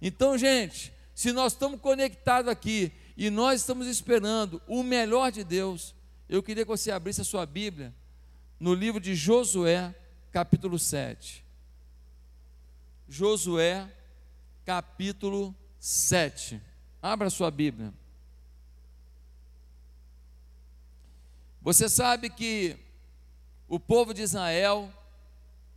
Então, gente, se nós estamos conectados aqui e nós estamos esperando o melhor de Deus, eu queria que você abrisse a sua Bíblia no livro de Josué, capítulo 7. Josué, capítulo 7. Abra a sua Bíblia. Você sabe que o povo de Israel,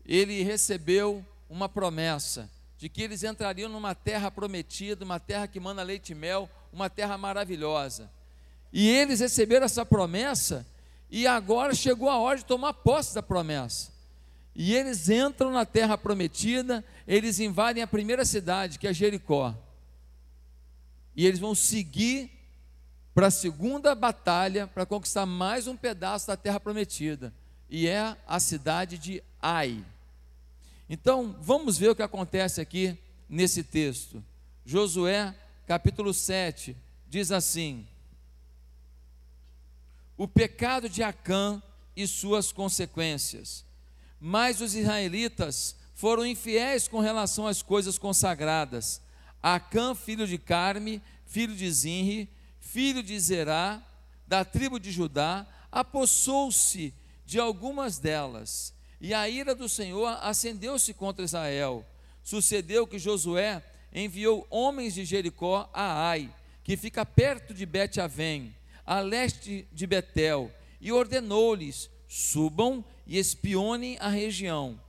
ele recebeu uma promessa de que eles entrariam numa terra prometida, uma terra que manda leite e mel, uma terra maravilhosa. E eles receberam essa promessa e agora chegou a hora de tomar posse da promessa. E eles entram na terra prometida, eles invadem a primeira cidade, que é Jericó. E eles vão seguir para a segunda batalha para conquistar mais um pedaço da terra prometida, e é a cidade de Ai. Então, vamos ver o que acontece aqui nesse texto. Josué, capítulo 7, diz assim: O pecado de Acã e suas consequências. Mas os israelitas foram infiéis com relação às coisas consagradas. Acã, filho de Carme, filho de Zinri, filho de Zerá, da tribo de Judá, apossou-se de algumas delas e a ira do Senhor acendeu-se contra Israel. Sucedeu que Josué enviou homens de Jericó a Ai, que fica perto de Bet-Avém, a leste de Betel, e ordenou-lhes: subam e espionem a região.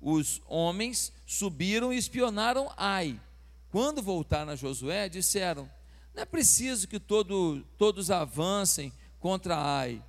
Os homens subiram e espionaram Ai. Quando voltaram a Josué, disseram: Não é preciso que todo, todos avancem contra Ai.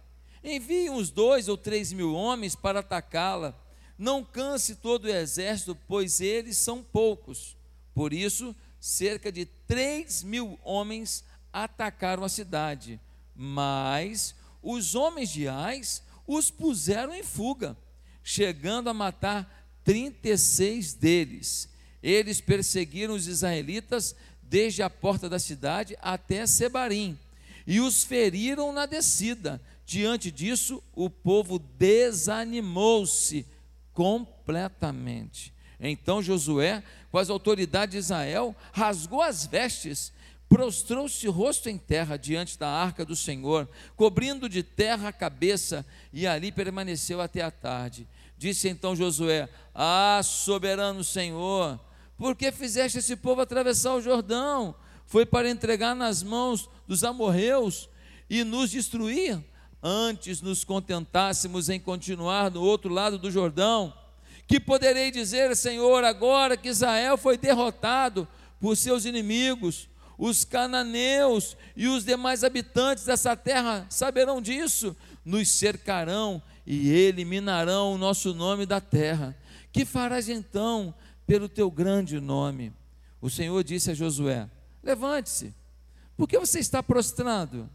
Envie uns dois ou três mil homens para atacá-la. Não canse todo o exército, pois eles são poucos. Por isso, cerca de três mil homens atacaram a cidade. Mas os homens de Ais os puseram em fuga, chegando a matar 36 deles. Eles perseguiram os israelitas desde a porta da cidade até Sebarim e os feriram na descida, Diante disso, o povo desanimou-se completamente. Então Josué, com as autoridades de Israel, rasgou as vestes, prostrou-se rosto em terra diante da arca do Senhor, cobrindo de terra a cabeça, e ali permaneceu até a tarde. Disse então Josué: Ah, soberano Senhor, por que fizeste esse povo atravessar o Jordão? Foi para entregar nas mãos dos amorreus e nos destruir? Antes nos contentássemos em continuar no outro lado do Jordão, que poderei dizer, Senhor, agora que Israel foi derrotado por seus inimigos, os cananeus e os demais habitantes dessa terra saberão disso, nos cercarão e eliminarão o nosso nome da terra. Que farás então pelo teu grande nome? O Senhor disse a Josué: Levante-se, por que você está prostrado?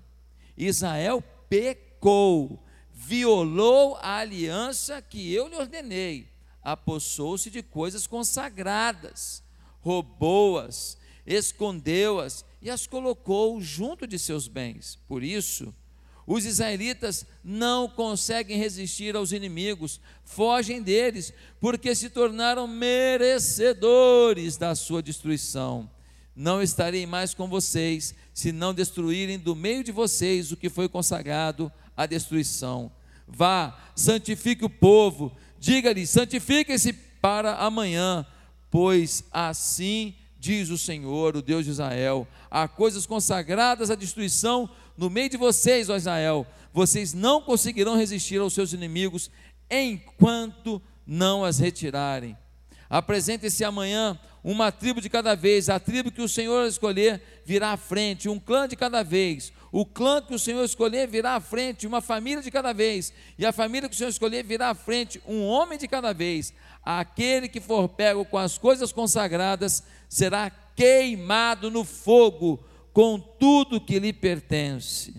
Israel pecou pecou, violou a aliança que eu lhe ordenei, apossou-se de coisas consagradas, roubou-as, escondeu-as e as colocou junto de seus bens. Por isso, os israelitas não conseguem resistir aos inimigos, fogem deles, porque se tornaram merecedores da sua destruição. Não estarei mais com vocês, se não destruírem do meio de vocês o que foi consagrado a destruição. Vá, santifique o povo, diga-lhe: santifiquem-se para amanhã, pois assim diz o Senhor, o Deus de Israel: há coisas consagradas à destruição no meio de vocês, ó Israel. Vocês não conseguirão resistir aos seus inimigos enquanto não as retirarem. Apresente-se amanhã uma tribo de cada vez, a tribo que o Senhor escolher virá à frente, um clã de cada vez. O clã que o Senhor escolher virá à frente, uma família de cada vez. E a família que o Senhor escolher virá à frente, um homem de cada vez. Aquele que for pego com as coisas consagradas será queimado no fogo com tudo que lhe pertence.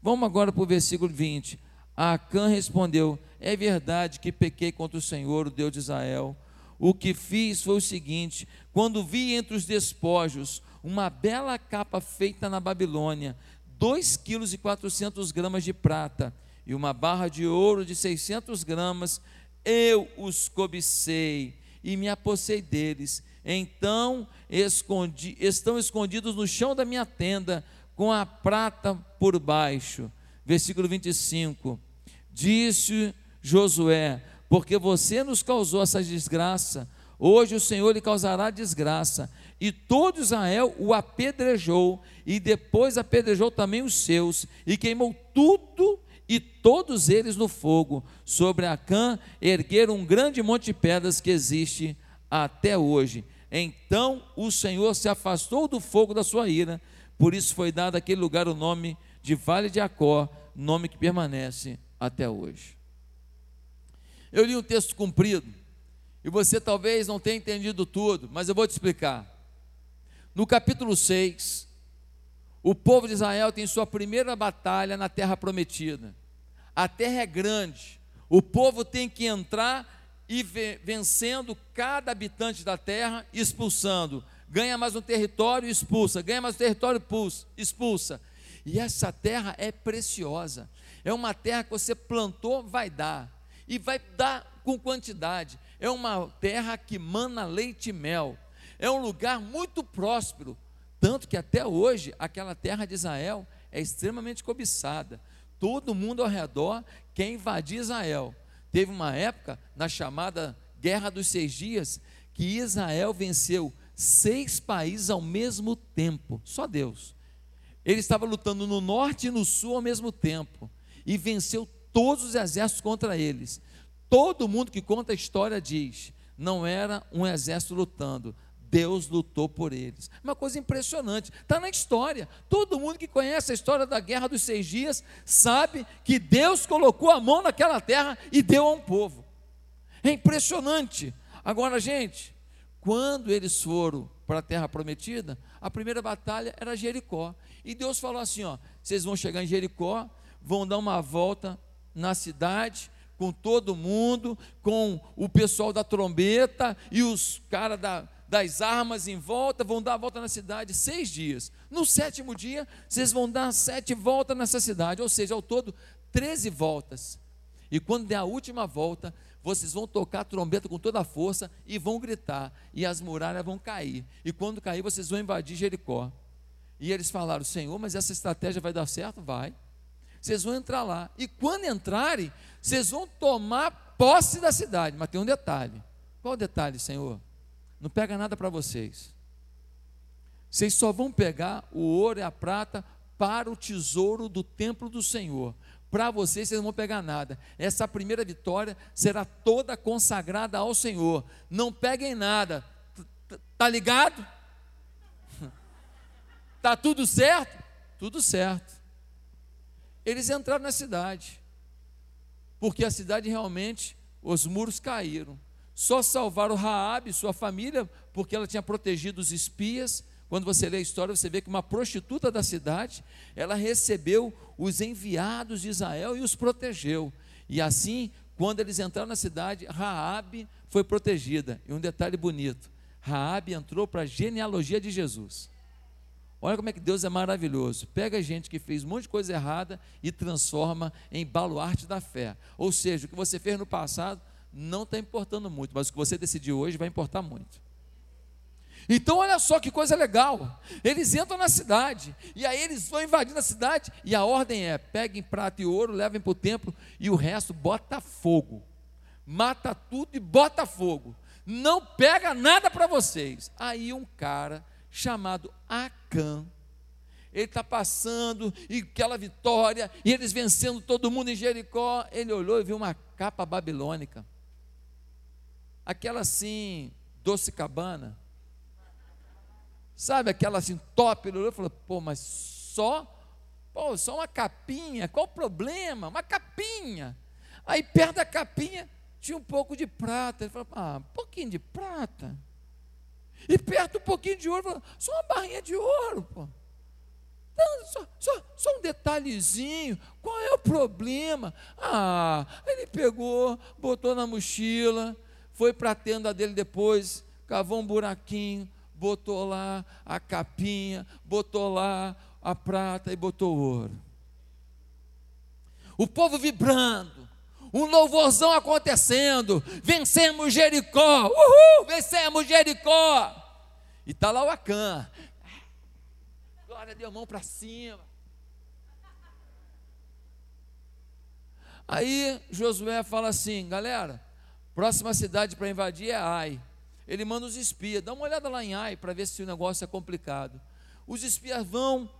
Vamos agora para o versículo 20. Acã respondeu: É verdade que pequei contra o Senhor, o Deus de Israel o que fiz foi o seguinte: quando vi entre os despojos uma bela capa feita na Babilônia, 2 quilos e 400 gramas de prata e uma barra de ouro de 600 gramas, eu os cobicei e me apossei deles. Então escondi, estão escondidos no chão da minha tenda, com a prata por baixo. Versículo 25. Disse Josué: Porque você nos causou essa desgraça, hoje o Senhor lhe causará desgraça. E todo Israel o apedrejou, e depois apedrejou também os seus, e queimou tudo e todos eles no fogo. Sobre Acã ergueram um grande monte de pedras que existe até hoje. Então o Senhor se afastou do fogo da sua ira, por isso foi dado àquele lugar o nome de Vale de Acó, nome que permanece até hoje. Eu li um texto comprido, e você talvez não tenha entendido tudo, mas eu vou te explicar. No capítulo 6, o povo de Israel tem sua primeira batalha na terra prometida. A terra é grande, o povo tem que entrar e vencendo cada habitante da terra, expulsando. Ganha mais um território, expulsa. Ganha mais um território, expulsa. E essa terra é preciosa. É uma terra que você plantou, vai dar. E vai dar com quantidade. É uma terra que mana leite e mel é um lugar muito próspero, tanto que até hoje aquela terra de Israel é extremamente cobiçada. Todo mundo ao redor quer invadir Israel. Teve uma época, na chamada Guerra dos Seis Dias, que Israel venceu seis países ao mesmo tempo, só Deus. Ele estava lutando no norte e no sul ao mesmo tempo, e venceu todos os exércitos contra eles. Todo mundo que conta a história diz: não era um exército lutando, Deus lutou por eles. Uma coisa impressionante, está na história. Todo mundo que conhece a história da guerra dos seis dias sabe que Deus colocou a mão naquela terra e deu a um povo. É impressionante. Agora, gente, quando eles foram para a terra prometida, a primeira batalha era Jericó. E Deus falou assim: ó, vocês vão chegar em Jericó, vão dar uma volta na cidade, com todo mundo, com o pessoal da trombeta e os caras da das armas em volta, vão dar a volta na cidade seis dias. No sétimo dia, vocês vão dar sete voltas nessa cidade, ou seja, ao todo, treze voltas. E quando der a última volta, vocês vão tocar a trombeta com toda a força e vão gritar, e as muralhas vão cair. E quando cair, vocês vão invadir Jericó. E eles falaram: Senhor, mas essa estratégia vai dar certo? Vai. Vocês vão entrar lá. E quando entrarem, vocês vão tomar posse da cidade. Mas tem um detalhe. Qual o detalhe, Senhor? não pega nada para vocês. Vocês só vão pegar o ouro e a prata para o tesouro do templo do Senhor. Para vocês, vocês não vão pegar nada. Essa primeira vitória será toda consagrada ao Senhor. Não peguem nada. Tá ligado? Tá tudo certo? Tudo certo. Eles entraram na cidade. Porque a cidade realmente, os muros caíram. Só salvaram Raabe e sua família, porque ela tinha protegido os espias. Quando você lê a história, você vê que uma prostituta da cidade, ela recebeu os enviados de Israel e os protegeu. E assim, quando eles entraram na cidade, Raabe foi protegida. E um detalhe bonito, Raabe entrou para a genealogia de Jesus. Olha como é que Deus é maravilhoso. Pega gente que fez um monte de coisa errada e transforma em baluarte da fé. Ou seja, o que você fez no passado não está importando muito, mas o que você decidiu hoje vai importar muito. Então, olha só que coisa legal. Eles entram na cidade, e aí eles vão invadindo a cidade, e a ordem é: peguem prata e ouro, levem para o templo, e o resto bota fogo. Mata tudo e bota fogo. Não pega nada para vocês. Aí um cara chamado Acã, ele está passando, e aquela vitória, e eles vencendo todo mundo em Jericó, ele olhou e viu uma capa babilônica aquela assim, doce cabana. Sabe aquela assim, top? Ele olhou e falou, pô, mas só, pô, só uma capinha, qual o problema? Uma capinha. Aí perto da capinha tinha um pouco de prata. Ele falou, ah, um pouquinho de prata. E perto um pouquinho de ouro, só uma barrinha de ouro, pô. Não, só, só, só um detalhezinho, qual é o problema? Ah, ele pegou, botou na mochila, foi para a tenda dele depois, cavou um buraquinho, botou lá a capinha, botou lá a prata e botou ouro. O povo vibrando, um louvorzão acontecendo, vencemos Jericó, uhul, vencemos Jericó. E está lá o Acã. Glória a Deus, mão para cima. Aí Josué fala assim, galera, próxima cidade para invadir é Ai. Ele manda os espias, dá uma olhada lá em Ai para ver se o negócio é complicado. Os espias vão,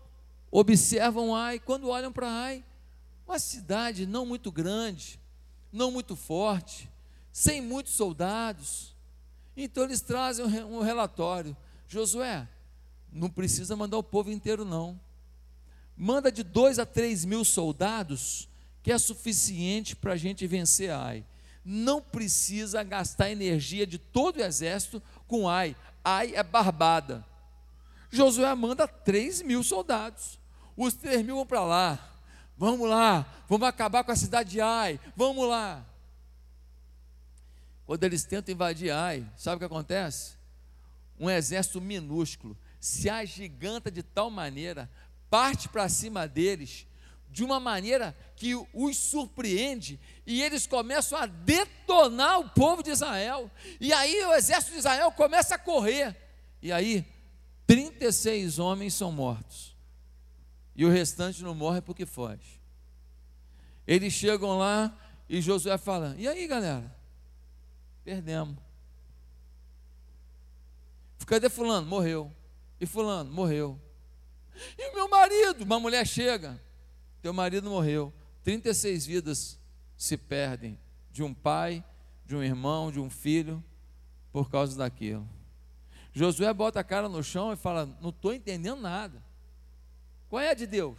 observam Ai, quando olham para Ai, uma cidade não muito grande, não muito forte, sem muitos soldados. Então eles trazem um relatório. Josué, não precisa mandar o povo inteiro, não. Manda de dois a três mil soldados que é suficiente para a gente vencer Ai. Não precisa gastar energia de todo o exército com Ai. Ai é barbada. Josué manda 3 mil soldados. Os 3 mil vão para lá. Vamos lá, vamos acabar com a cidade de Ai. Vamos lá. Quando eles tentam invadir Ai, sabe o que acontece? Um exército minúsculo se agiganta de tal maneira, parte para cima deles de uma maneira que os surpreende e eles começam a detonar o povo de Israel. E aí o exército de Israel começa a correr. E aí 36 homens são mortos. E o restante não morre porque foge. Eles chegam lá e Josué fala: "E aí, galera? Perdemos. Cadê fulano? Morreu. E fulano? Morreu. E o meu marido? Uma mulher chega. Teu marido morreu. 36 vidas se perdem de um pai, de um irmão, de um filho, por causa daquilo. Josué bota a cara no chão e fala: Não estou entendendo nada. Qual é a de Deus?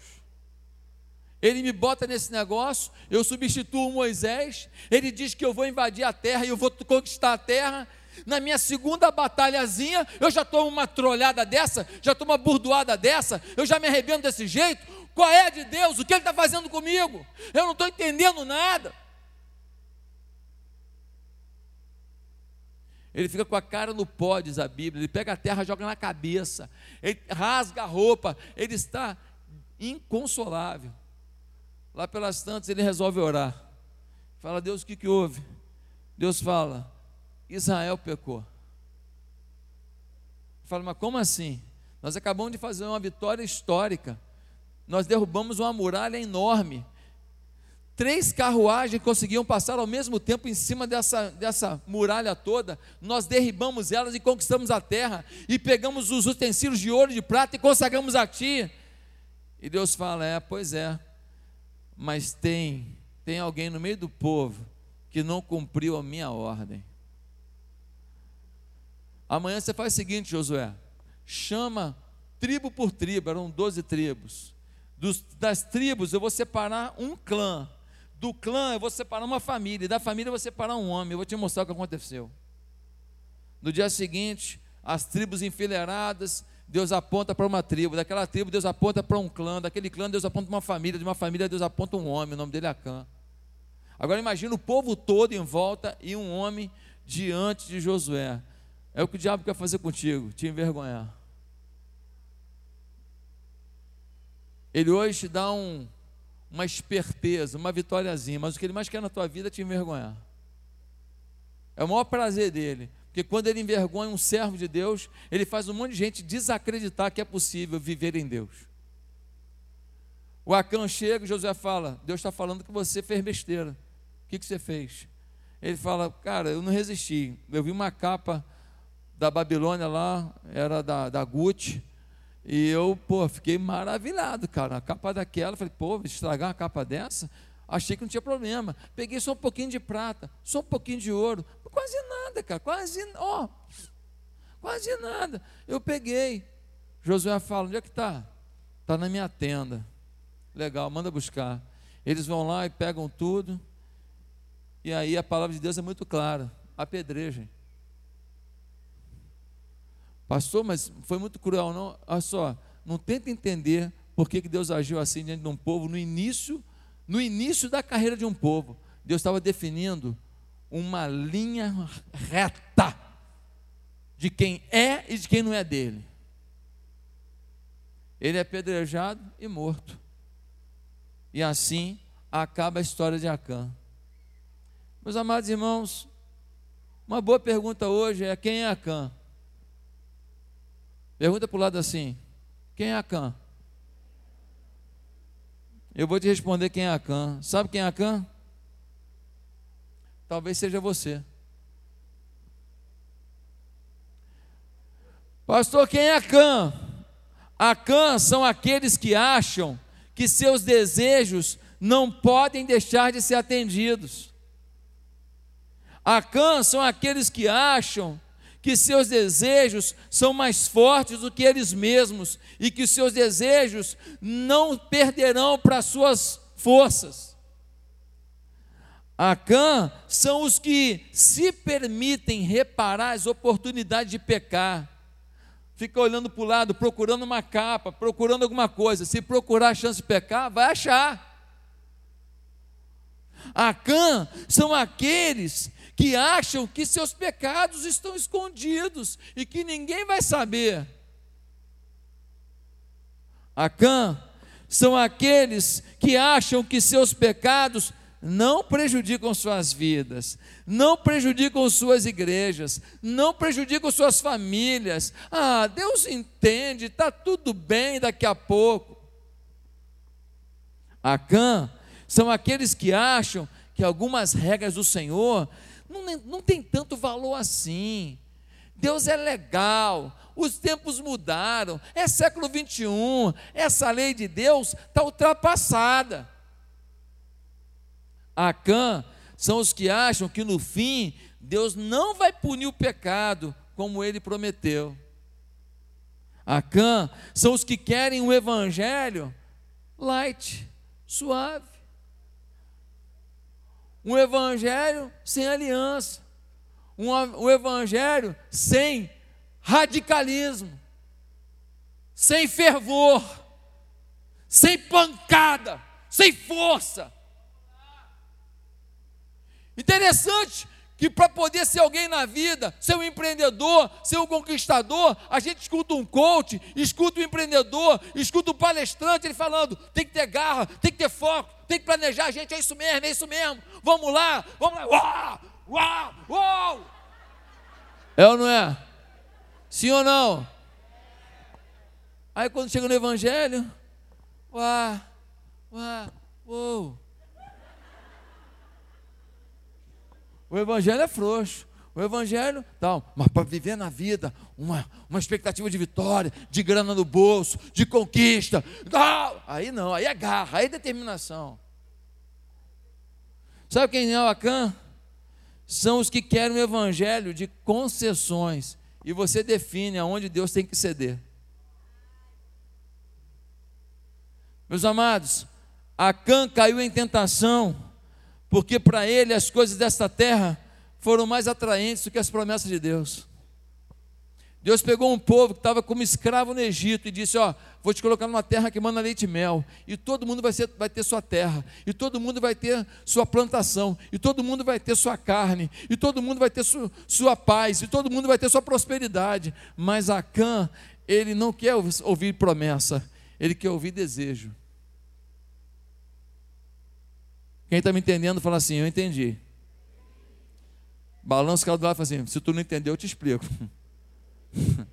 Ele me bota nesse negócio, eu substituo Moisés, ele diz que eu vou invadir a terra e eu vou conquistar a terra. Na minha segunda batalhazinha, eu já tomo uma trolhada dessa, já tomo uma burdoada dessa, eu já me arrebento desse jeito. Qual é de Deus? O que Ele está fazendo comigo? Eu não estou entendendo nada. Ele fica com a cara no pó, diz a Bíblia. Ele pega a terra, joga na cabeça. Ele rasga a roupa. Ele está inconsolável. Lá pelas tantas, ele resolve orar. Fala, Deus, o que, que houve? Deus fala, Israel pecou. Fala, mas como assim? Nós acabamos de fazer uma vitória histórica nós derrubamos uma muralha enorme. Três carruagens conseguiam passar ao mesmo tempo em cima dessa, dessa muralha toda. Nós derribamos elas e conquistamos a terra. E pegamos os utensílios de ouro e de prata e consagramos a ti. E Deus fala: É, pois é. Mas tem, tem alguém no meio do povo que não cumpriu a minha ordem. Amanhã você faz o seguinte, Josué: chama tribo por tribo, eram 12 tribos dos, das tribos eu vou separar um clã. Do clã eu vou separar uma família. E da família eu vou separar um homem. Eu vou te mostrar o que aconteceu. No dia seguinte, as tribos enfileiradas, Deus aponta para uma tribo. Daquela tribo, Deus aponta para um clã. Daquele clã, Deus aponta para uma família. De uma família, Deus aponta um homem. O nome dele é Acã. Agora imagina o povo todo em volta e um homem diante de Josué. É o que o diabo quer fazer contigo, te envergonhar. Ele hoje te dá um, uma esperteza, uma vitóriazinha, mas o que ele mais quer na tua vida é te envergonhar. É o maior prazer dele, porque quando ele envergonha um servo de Deus, ele faz um monte de gente desacreditar que é possível viver em Deus. O Acã chega e José fala: Deus está falando que você fez besteira. O que, que você fez? Ele fala: Cara, eu não resisti. Eu vi uma capa da Babilônia lá, era da, da Gucci e eu, pô, fiquei maravilhado, cara. A capa daquela, falei, pô, estragar uma capa dessa? Achei que não tinha problema. Peguei só um pouquinho de prata, só um pouquinho de ouro. Quase nada, cara. Quase, ó, quase nada. Eu peguei. Josué fala: onde é que está? Está na minha tenda. Legal, manda buscar. Eles vão lá e pegam tudo. E aí a palavra de Deus é muito clara: apedrejem. Pastor, mas foi muito cruel, não? Olha só, não tenta entender por que Deus agiu assim diante de um povo no início, no início da carreira de um povo. Deus estava definindo uma linha reta de quem é e de quem não é dele. Ele é apedrejado e morto. E assim acaba a história de Acã. Meus amados irmãos, uma boa pergunta hoje é quem é Acã? Pergunta para o lado assim: quem é Acã? Eu vou te responder quem é Acã. Sabe quem é Acã? Talvez seja você. Pastor, quem é Acã? Acã são aqueles que acham que seus desejos não podem deixar de ser atendidos. Acã são aqueles que acham que seus desejos são mais fortes do que eles mesmos e que seus desejos não perderão para suas forças. Acã são os que se permitem reparar as oportunidades de pecar fica olhando para o lado, procurando uma capa, procurando alguma coisa. Se procurar a chance de pecar, vai achar. Acã são aqueles que acham que seus pecados estão escondidos e que ninguém vai saber. Acã são aqueles que acham que seus pecados não prejudicam suas vidas, não prejudicam suas igrejas, não prejudicam suas famílias. Ah, Deus entende, está tudo bem daqui a pouco. Acã são aqueles que acham que algumas regras do Senhor não, não tem tanto valor assim. Deus é legal, os tempos mudaram, é século 21, essa lei de Deus está ultrapassada. Acã são os que acham que no fim Deus não vai punir o pecado como ele prometeu. Acã são os que querem um evangelho light, suave. Um evangelho sem aliança. Um, um evangelho sem radicalismo, sem fervor, sem pancada, sem força. Interessante que para poder ser alguém na vida, ser um empreendedor, ser um conquistador, a gente escuta um coach, escuta um empreendedor, escuta um palestrante, ele falando, tem que ter garra, tem que ter foco, tem que planejar, gente, é isso mesmo, é isso mesmo, vamos lá, vamos lá, uau, uau, uau. É ou não é? Sim ou não? Aí quando chega no evangelho, uau, uau, uau. O evangelho é frouxo. O evangelho, tal, mas para viver na vida uma, uma expectativa de vitória, de grana no bolso, de conquista, tal, aí não, aí é garra, aí é determinação. Sabe quem é o Acã? São os que querem um evangelho de concessões. E você define aonde Deus tem que ceder. Meus amados, Acã caiu em tentação porque para ele as coisas desta terra foram mais atraentes do que as promessas de Deus. Deus pegou um povo que estava como escravo no Egito e disse: Ó, vou te colocar numa terra que manda leite e mel, e todo mundo vai, ser, vai ter sua terra, e todo mundo vai ter sua plantação, e todo mundo vai ter sua carne, e todo mundo vai ter su, sua paz, e todo mundo vai ter sua prosperidade. Mas Acã, ele não quer ouvir promessa, ele quer ouvir desejo. Quem está me entendendo, fala assim: Eu entendi. Balança o cara do lado e fala assim: Se tu não entendeu, eu te explico.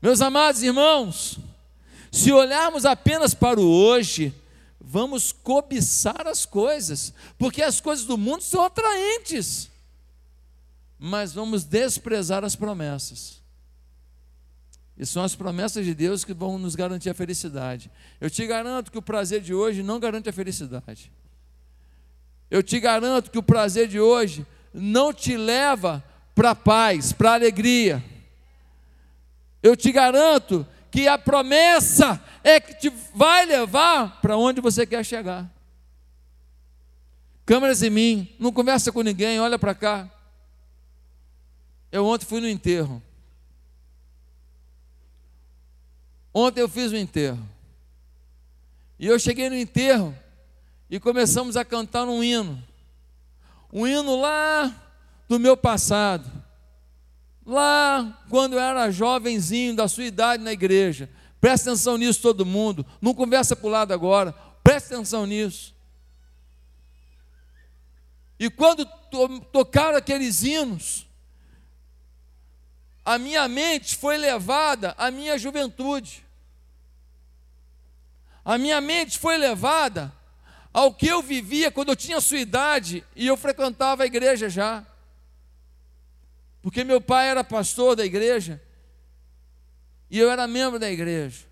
Meus amados irmãos, se olharmos apenas para o hoje, vamos cobiçar as coisas, porque as coisas do mundo são atraentes, mas vamos desprezar as promessas. E são as promessas de Deus que vão nos garantir a felicidade. Eu te garanto que o prazer de hoje não garante a felicidade. Eu te garanto que o prazer de hoje não te leva para paz, para alegria. Eu te garanto que a promessa é que te vai levar para onde você quer chegar. Câmeras em mim, não conversa com ninguém, olha para cá. Eu ontem fui no enterro. Ontem eu fiz o enterro. E eu cheguei no enterro e começamos a cantar um hino. Um hino lá do meu passado. Lá quando eu era jovenzinho, da sua idade na igreja. Presta atenção nisso, todo mundo. Não conversa para o lado agora. Presta atenção nisso. E quando to tocaram aqueles hinos, a minha mente foi levada à minha juventude. A minha mente foi levada ao que eu vivia quando eu tinha sua idade e eu frequentava a igreja já. Porque meu pai era pastor da igreja e eu era membro da igreja.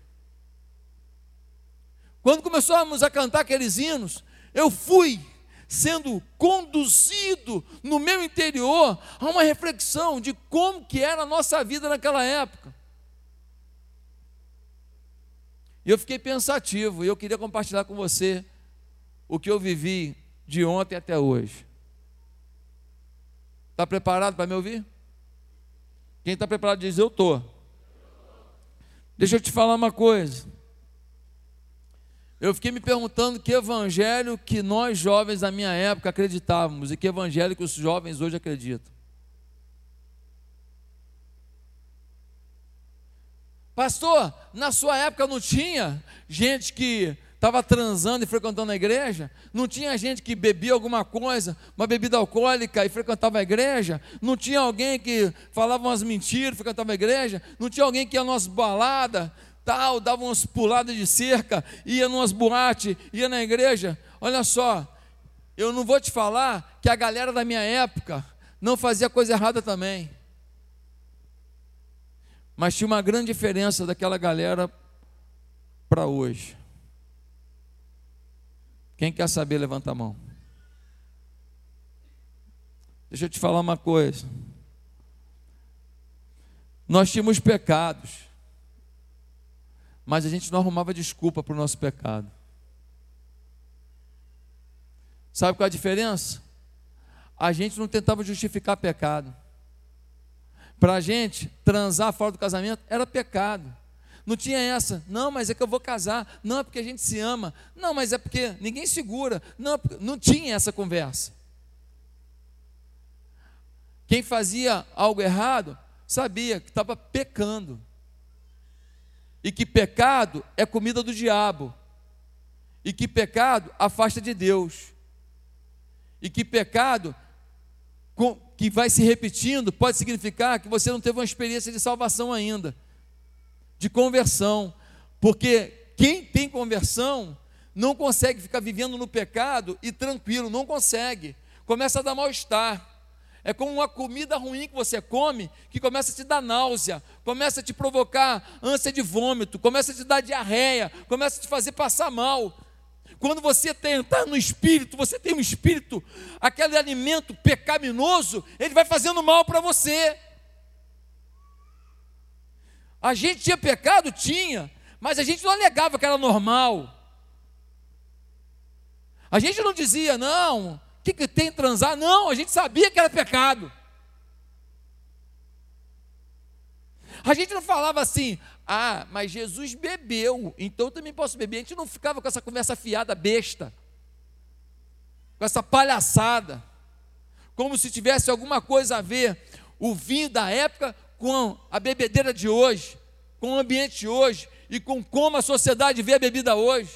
Quando começamos a cantar aqueles hinos, eu fui sendo conduzido no meu interior a uma reflexão de como que era a nossa vida naquela época. E eu fiquei pensativo e eu queria compartilhar com você o que eu vivi de ontem até hoje. Está preparado para me ouvir? Quem está preparado diz: Eu estou. Deixa eu te falar uma coisa. Eu fiquei me perguntando que evangelho que nós jovens da minha época acreditávamos e que evangelho que os jovens hoje acreditam. Pastor, na sua época não tinha gente que estava transando e frequentando a igreja? Não tinha gente que bebia alguma coisa, uma bebida alcoólica e frequentava a igreja? Não tinha alguém que falava umas mentiras e frequentava a igreja? Não tinha alguém que ia nas baladas, tal, dava umas puladas de cerca, ia numas boates, ia na igreja. Olha só, eu não vou te falar que a galera da minha época não fazia coisa errada também. Mas tinha uma grande diferença daquela galera para hoje. Quem quer saber, levanta a mão. Deixa eu te falar uma coisa. Nós tínhamos pecados mas a gente não arrumava desculpa para o nosso pecado. Sabe qual é a diferença? A gente não tentava justificar pecado. Para a gente, transar fora do casamento era pecado. Não tinha essa, não, mas é que eu vou casar, não é porque a gente se ama, não, mas é porque ninguém segura, não, é não tinha essa conversa. Quem fazia algo errado sabia que estava pecando. E que pecado é comida do diabo, e que pecado afasta de Deus, e que pecado que vai se repetindo pode significar que você não teve uma experiência de salvação ainda, de conversão, porque quem tem conversão não consegue ficar vivendo no pecado e tranquilo, não consegue, começa a dar mal-estar. É como uma comida ruim que você come, que começa a te dar náusea, começa a te provocar ânsia de vômito, começa a te dar diarreia, começa a te fazer passar mal. Quando você tentar no espírito, você tem um espírito, aquele alimento pecaminoso, ele vai fazendo mal para você. A gente tinha pecado? Tinha, mas a gente não alegava que era normal. A gente não dizia, não, que, que tem transar? Não, a gente sabia que era pecado. A gente não falava assim, ah, mas Jesus bebeu, então eu também posso beber. A gente não ficava com essa conversa fiada besta, com essa palhaçada, como se tivesse alguma coisa a ver o vinho da época com a bebedeira de hoje, com o ambiente de hoje e com como a sociedade vê a bebida hoje.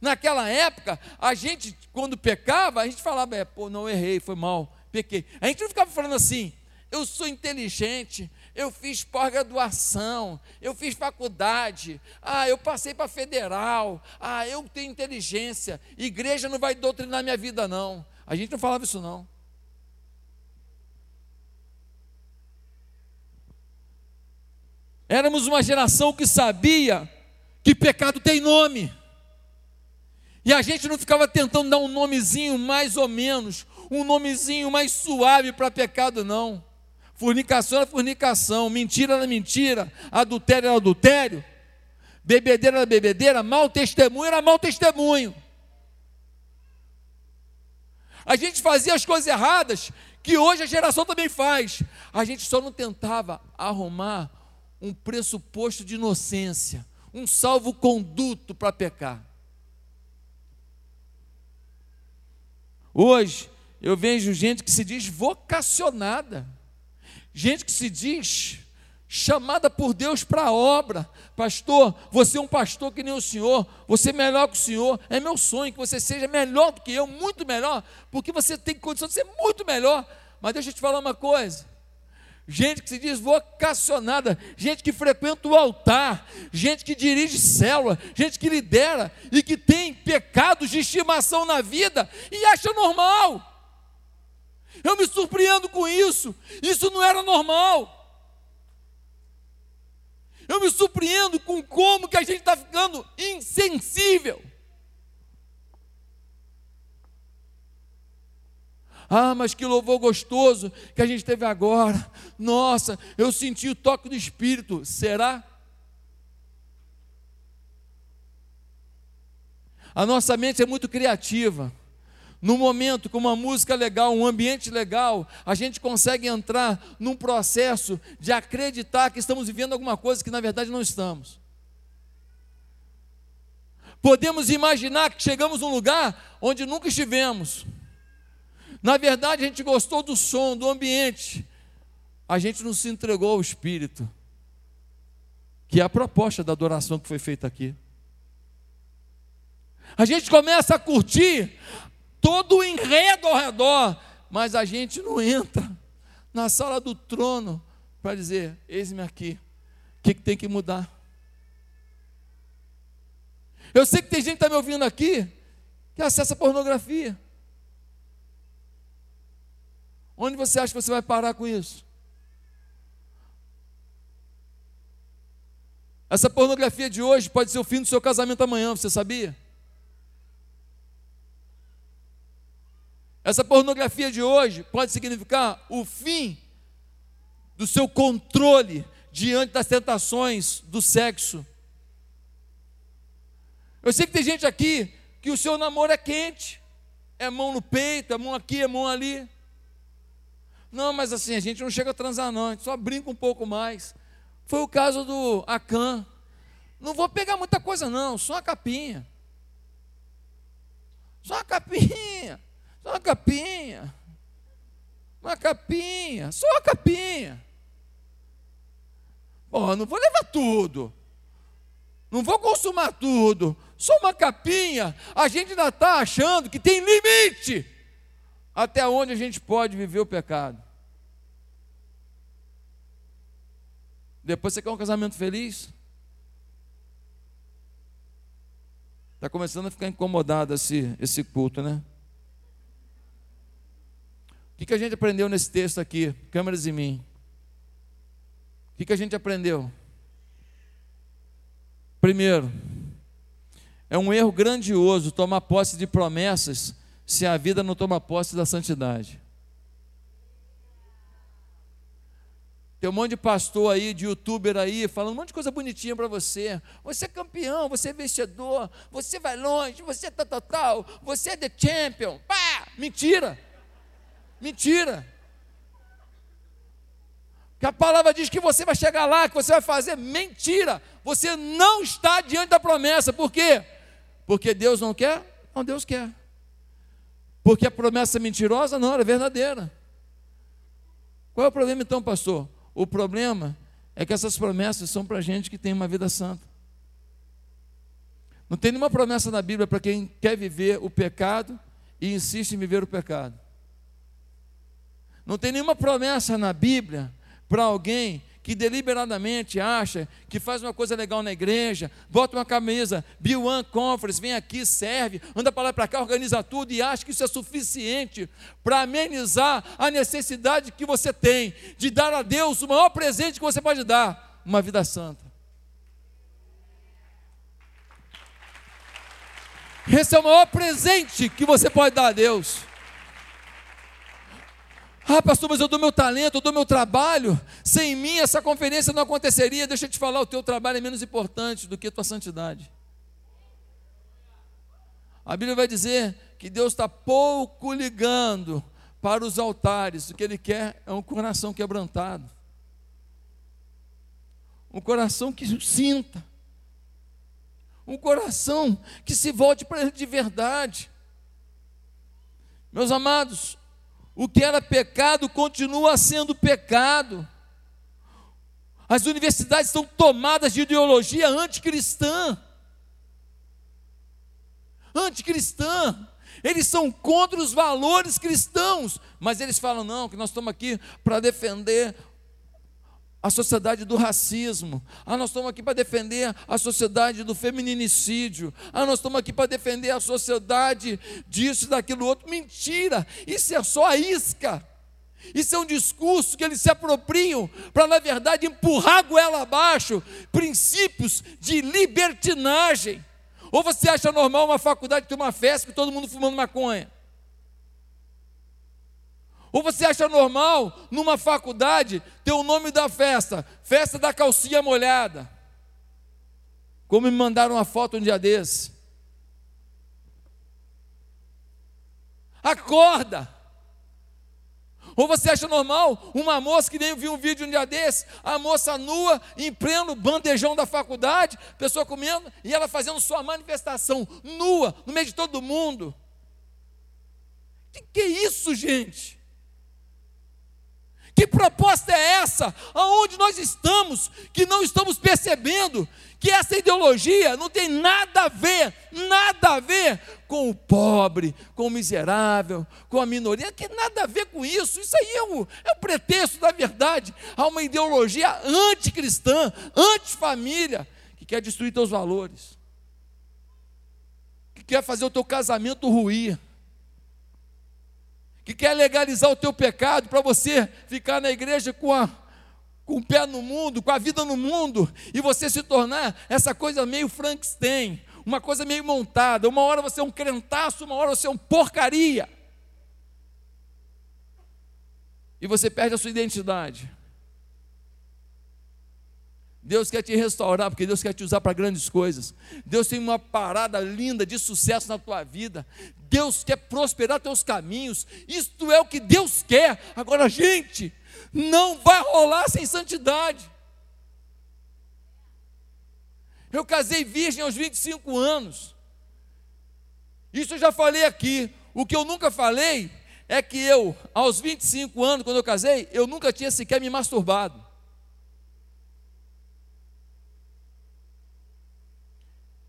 Naquela época, a gente, quando pecava, a gente falava, é, pô, não errei, foi mal, pequei. A gente não ficava falando assim, eu sou inteligente, eu fiz pós-graduação, eu fiz faculdade, ah, eu passei para federal, ah, eu tenho inteligência, igreja não vai doutrinar minha vida, não. A gente não falava isso, não. Éramos uma geração que sabia que pecado tem nome. E a gente não ficava tentando dar um nomezinho mais ou menos, um nomezinho mais suave para pecado, não. Fornicação era fornicação, mentira era mentira, adultério era adultério, bebedeira era bebedeira, mau testemunho era mau testemunho. A gente fazia as coisas erradas que hoje a geração também faz. A gente só não tentava arrumar um pressuposto de inocência, um salvo-conduto para pecar. Hoje, eu vejo gente que se diz vocacionada, gente que se diz chamada por Deus para a obra. Pastor, você é um pastor que nem o senhor, você é melhor que o senhor. É meu sonho que você seja melhor do que eu, muito melhor, porque você tem condição de ser muito melhor. Mas deixa eu te falar uma coisa: gente que se diz vocacionada, gente que frequenta o altar, gente que dirige célula, gente que lidera e que tem pecados de estimação na vida e acha normal. Eu me surpreendo com isso, isso não era normal. Eu me surpreendo com como que a gente está ficando insensível. Ah, mas que louvor gostoso que a gente teve agora. Nossa, eu senti o toque do Espírito. Será? A nossa mente é muito criativa. No momento, com uma música legal, um ambiente legal, a gente consegue entrar num processo de acreditar que estamos vivendo alguma coisa que na verdade não estamos. Podemos imaginar que chegamos a um lugar onde nunca estivemos. Na verdade, a gente gostou do som, do ambiente. A gente não se entregou ao Espírito, que é a proposta da adoração que foi feita aqui. A gente começa a curtir todo o enredo ao redor, mas a gente não entra na sala do trono para dizer: Eis-me aqui, o que, que tem que mudar? Eu sei que tem gente que está me ouvindo aqui que acessa pornografia. Onde você acha que você vai parar com isso? Essa pornografia de hoje pode ser o fim do seu casamento amanhã, você sabia? Essa pornografia de hoje pode significar o fim do seu controle diante das tentações do sexo. Eu sei que tem gente aqui que o seu namoro é quente, é mão no peito, é mão aqui, é mão ali. Não, mas assim, a gente não chega a transar, não, a gente só brinca um pouco mais. Foi o caso do Acan. Não vou pegar muita coisa, não, só uma capinha. Só uma capinha. Só uma capinha. Uma capinha. Só uma capinha. Pô, não vou levar tudo. Não vou consumar tudo. Só uma capinha. A gente ainda está achando que tem limite. Até onde a gente pode viver o pecado. Depois você quer um casamento feliz? Está começando a ficar incomodado esse, esse culto, né? O que, que a gente aprendeu nesse texto aqui? Câmeras em mim. O que, que a gente aprendeu? Primeiro, é um erro grandioso tomar posse de promessas se a vida não toma posse da santidade. Tem um monte de pastor aí, de youtuber aí, falando um monte de coisa bonitinha para você. Você é campeão, você é vencedor, você vai longe, você é tal, tal, tal, você é the champion. Pá! Mentira! Mentira. Que a palavra diz que você vai chegar lá, que você vai fazer. Mentira. Você não está diante da promessa. Por quê? Porque Deus não quer? Não, Deus quer. Porque a promessa mentirosa? Não, ela é verdadeira. Qual é o problema então, pastor? O problema é que essas promessas são para gente que tem uma vida santa. Não tem nenhuma promessa na Bíblia para quem quer viver o pecado e insiste em viver o pecado. Não tem nenhuma promessa na Bíblia para alguém que deliberadamente acha que faz uma coisa legal na igreja, bota uma camisa, Bill One Conference, vem aqui, serve, anda para lá para cá, organiza tudo e acha que isso é suficiente para amenizar a necessidade que você tem de dar a Deus o maior presente que você pode dar, uma vida santa. Esse é o maior presente que você pode dar a Deus. Ah, pastor, mas eu dou meu talento, eu dou meu trabalho. Sem mim essa conferência não aconteceria. Deixa eu te falar, o teu trabalho é menos importante do que a tua santidade. A Bíblia vai dizer que Deus está pouco ligando para os altares. O que Ele quer é um coração quebrantado. Um coração que sinta. Um coração que se volte para Ele de verdade. Meus amados, o que era pecado continua sendo pecado. As universidades estão tomadas de ideologia anticristã. Anticristã. Eles são contra os valores cristãos, mas eles falam não, que nós estamos aqui para defender a sociedade do racismo. Ah, nós estamos aqui para defender a sociedade do feminicídio. Ah, nós estamos aqui para defender a sociedade disso daquilo outro. Mentira! Isso é só a isca. Isso é um discurso que eles se apropriam para, na verdade, empurrar a goela abaixo princípios de libertinagem. Ou você acha normal uma faculdade ter uma festa com todo mundo fumando maconha? Ou você acha normal numa faculdade ter o nome da festa, festa da calcinha molhada? Como me mandaram uma foto um dia desse. Acorda! Ou você acha normal uma moça que nem viu um vídeo um dia desse, a moça nua, em pleno bandejão da faculdade, pessoa comendo, e ela fazendo sua manifestação, nua, no meio de todo mundo. Que que é isso, gente? Que proposta é essa? Aonde nós estamos que não estamos percebendo que essa ideologia não tem nada a ver, nada a ver com o pobre, com o miserável, com a minoria, que nada a ver com isso. Isso aí é o, é o pretexto da verdade. Há uma ideologia anticristã, antifamília, que quer destruir teus valores, que quer fazer o teu casamento ruir que quer legalizar o teu pecado para você ficar na igreja com, a, com o pé no mundo, com a vida no mundo, e você se tornar essa coisa meio Frankenstein, uma coisa meio montada. Uma hora você é um crentaço, uma hora você é um porcaria. E você perde a sua identidade. Deus quer te restaurar, porque Deus quer te usar para grandes coisas. Deus tem uma parada linda de sucesso na tua vida. Deus quer prosperar teus caminhos. Isto é o que Deus quer. Agora, gente, não vai rolar sem santidade. Eu casei virgem aos 25 anos. Isso eu já falei aqui. O que eu nunca falei é que eu, aos 25 anos, quando eu casei, eu nunca tinha sequer me masturbado.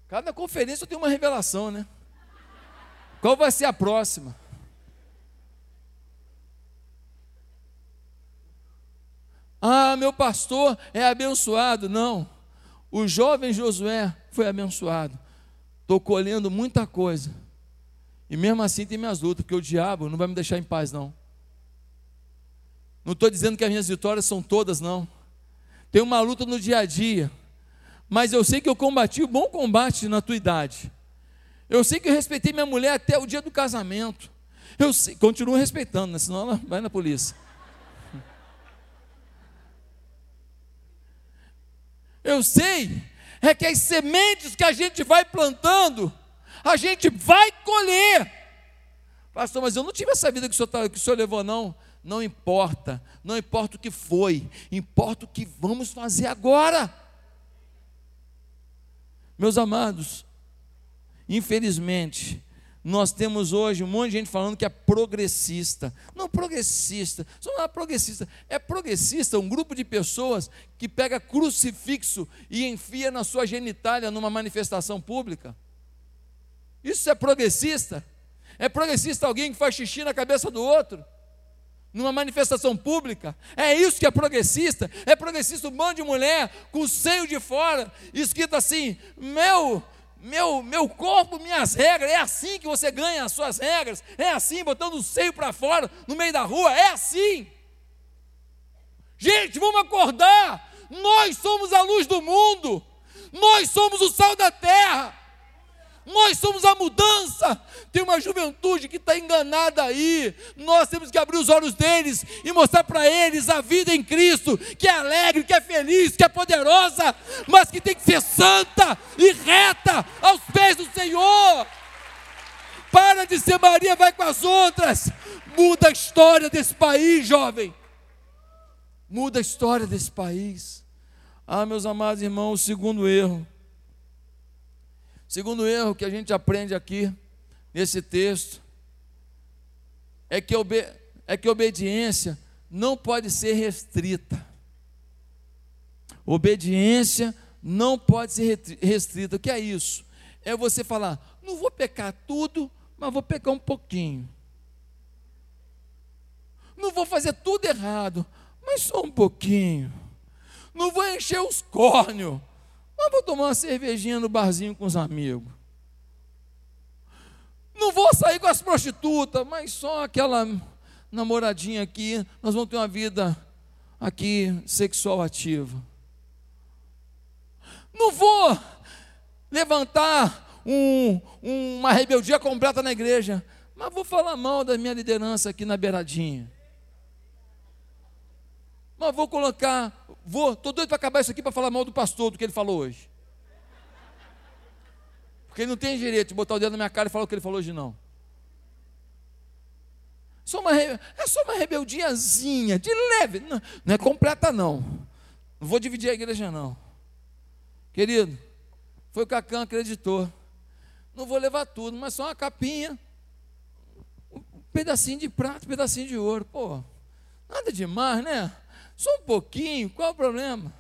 Cada conferência tem uma revelação, né? Qual vai ser a próxima? Ah, meu pastor é abençoado. Não. O jovem Josué foi abençoado. Estou colhendo muita coisa. E mesmo assim tem minhas lutas, porque o diabo não vai me deixar em paz, não. Não estou dizendo que as minhas vitórias são todas, não. Tem uma luta no dia a dia mas eu sei que eu combati o bom combate na tua idade. Eu sei que eu respeitei minha mulher até o dia do casamento. Eu sei, continuo respeitando, né? senão ela vai na polícia. Eu sei é que as sementes que a gente vai plantando, a gente vai colher. Pastor, mas eu não tive essa vida que o senhor, tá, que o senhor levou, não. Não importa, não importa o que foi, importa o que vamos fazer agora. Meus amados, infelizmente, nós temos hoje um monte de gente falando que é progressista. Não progressista, só não é progressista. É progressista um grupo de pessoas que pega crucifixo e enfia na sua genitália numa manifestação pública. Isso é progressista? É progressista alguém que faz xixi na cabeça do outro? Numa manifestação pública, é isso que é progressista. É progressista um monte de mulher com o seio de fora, escrito assim: meu, meu, meu corpo, minhas regras. É assim que você ganha as suas regras. É assim, botando o seio para fora no meio da rua. É assim. Gente, vamos acordar. Nós somos a luz do mundo. Nós somos o sal da terra. Nós somos a mudança. Tem uma juventude que está enganada aí. Nós temos que abrir os olhos deles e mostrar para eles a vida em Cristo, que é alegre, que é feliz, que é poderosa, mas que tem que ser santa e reta aos pés do Senhor. Para de ser Maria, vai com as outras. Muda a história desse país, jovem. Muda a história desse país. Ah, meus amados irmãos, o segundo erro Segundo erro que a gente aprende aqui nesse texto é que, obe é que obediência não pode ser restrita. Obediência não pode ser restrita. O que é isso? É você falar, não vou pecar tudo, mas vou pecar um pouquinho. Não vou fazer tudo errado, mas só um pouquinho. Não vou encher os córneos. Mas vou tomar uma cervejinha no barzinho com os amigos. Não vou sair com as prostitutas, mas só aquela namoradinha aqui. Nós vamos ter uma vida aqui sexual ativa. Não vou levantar um, uma rebeldia completa na igreja, mas vou falar mal da minha liderança aqui na beiradinha. Mas vou colocar, vou, estou doido para acabar isso aqui para falar mal do pastor, do que ele falou hoje. Porque ele não tem direito de botar o dedo na minha cara e falar o que ele falou hoje, não. Só uma, é só uma rebeldiazinha, de leve, não, não é completa, não. Não vou dividir a igreja, não. Querido, foi o que a Cacã acreditou. Não vou levar tudo, mas só uma capinha, um pedacinho de prata, um pedacinho de ouro. Pô, nada demais, né? Só um pouquinho, qual é o problema?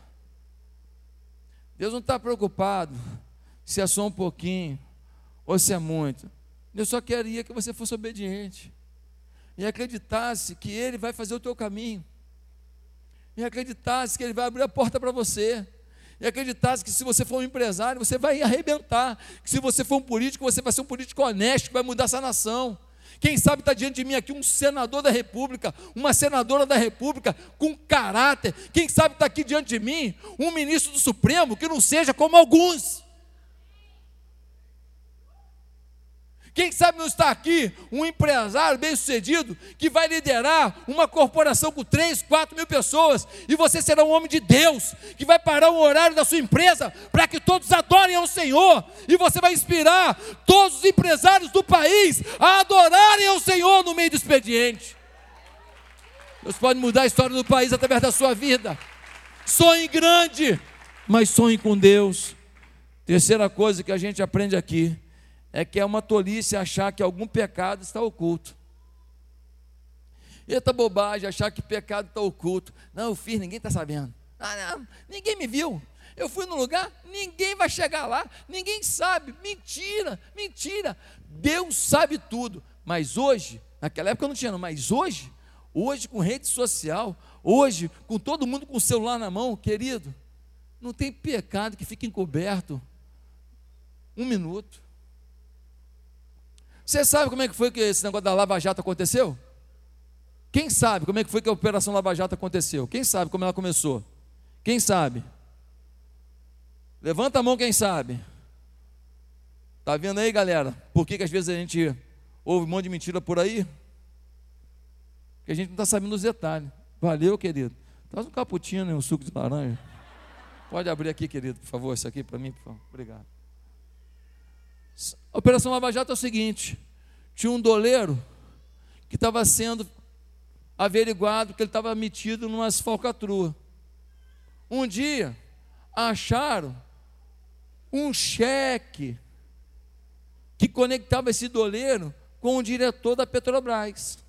Deus não está preocupado se é só um pouquinho ou se é muito. Deus só queria que você fosse obediente e acreditasse que Ele vai fazer o teu caminho, e acreditasse que Ele vai abrir a porta para você, e acreditasse que se você for um empresário, você vai arrebentar, que se você for um político, você vai ser um político honesto, que vai mudar essa nação. Quem sabe está diante de mim aqui um senador da República, uma senadora da República com caráter. Quem sabe está aqui diante de mim um ministro do Supremo que não seja como alguns. Quem sabe não está aqui um empresário bem-sucedido que vai liderar uma corporação com 3, 4 mil pessoas e você será um homem de Deus que vai parar o horário da sua empresa para que todos adorem ao Senhor e você vai inspirar todos os empresários do país a adorarem ao Senhor no meio do expediente. Deus pode mudar a história do país através da sua vida. Sonhe grande, mas sonhe com Deus. Terceira coisa que a gente aprende aqui é que é uma tolice achar que algum pecado está oculto. Eita bobagem, achar que pecado está oculto. Não, eu fiz, ninguém está sabendo. Ah, não, ninguém me viu. Eu fui no lugar, ninguém vai chegar lá, ninguém sabe. Mentira, mentira. Deus sabe tudo. Mas hoje, naquela época não tinha, não, mas hoje, hoje com rede social, hoje com todo mundo com o celular na mão, querido, não tem pecado que fique encoberto. Um minuto. Você sabe como é que foi que esse negócio da Lava Jato aconteceu? Quem sabe como é que foi que a Operação Lava Jato aconteceu? Quem sabe como ela começou? Quem sabe? Levanta a mão quem sabe. Tá vendo aí, galera? Por que, que às vezes a gente ouve um monte de mentira por aí? Porque a gente não está sabendo os detalhes. Valeu, querido. Traz um cappuccino e um suco de laranja. Pode abrir aqui, querido, por favor, isso aqui para mim, por favor. Obrigado. A Operação Lava Jato é o seguinte: tinha um doleiro que estava sendo averiguado que ele estava metido numa falcatrua. Um dia acharam um cheque que conectava esse doleiro com o diretor da Petrobras.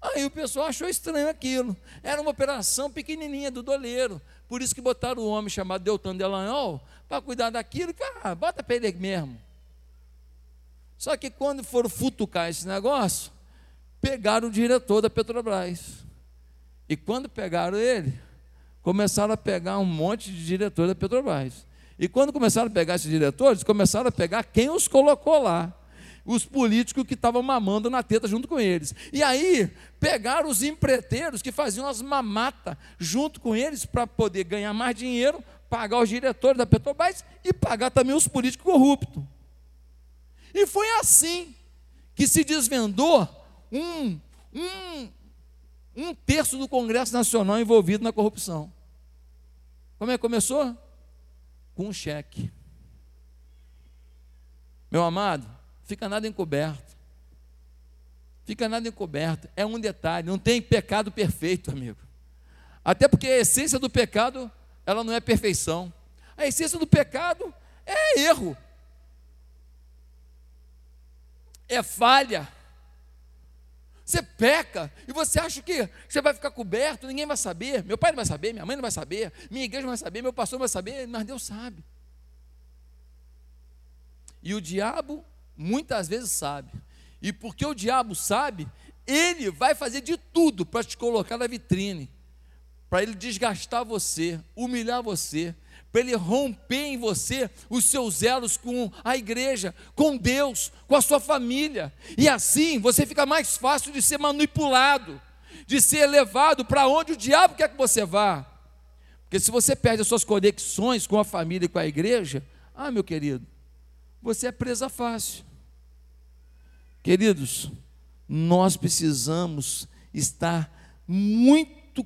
Aí o pessoal achou estranho aquilo. Era uma operação pequenininha do doleiro. Por isso que botaram um homem chamado Deltan Delanhol para cuidar daquilo. Que, ah, bota para ele mesmo. Só que quando foram futucar esse negócio, pegaram o diretor da Petrobras. E quando pegaram ele, começaram a pegar um monte de diretor da Petrobras. E quando começaram a pegar esses diretores, começaram a pegar quem os colocou lá. Os políticos que estavam mamando na teta junto com eles. E aí, pegaram os empreiteiros que faziam as mamatas junto com eles para poder ganhar mais dinheiro, pagar os diretores da Petrobras e pagar também os políticos corruptos. E foi assim que se desvendou um, um, um terço do Congresso Nacional envolvido na corrupção. Como é que começou? Com um cheque. Meu amado, fica nada encoberto. Fica nada encoberto. É um detalhe. Não tem pecado perfeito, amigo. Até porque a essência do pecado, ela não é perfeição. A essência do pecado é erro é falha. Você peca e você acha que você vai ficar coberto, ninguém vai saber. Meu pai não vai saber, minha mãe não vai saber, minha igreja não vai saber, meu pastor não vai saber, mas Deus sabe. E o diabo muitas vezes sabe. E porque o diabo sabe, ele vai fazer de tudo para te colocar na vitrine, para ele desgastar você, humilhar você, para ele romper em você os seus elos com a igreja, com Deus, com a sua família. E assim você fica mais fácil de ser manipulado, de ser levado para onde o diabo quer que você vá. Porque se você perde as suas conexões com a família e com a igreja, ah, meu querido, você é presa fácil. Queridos, nós precisamos estar muito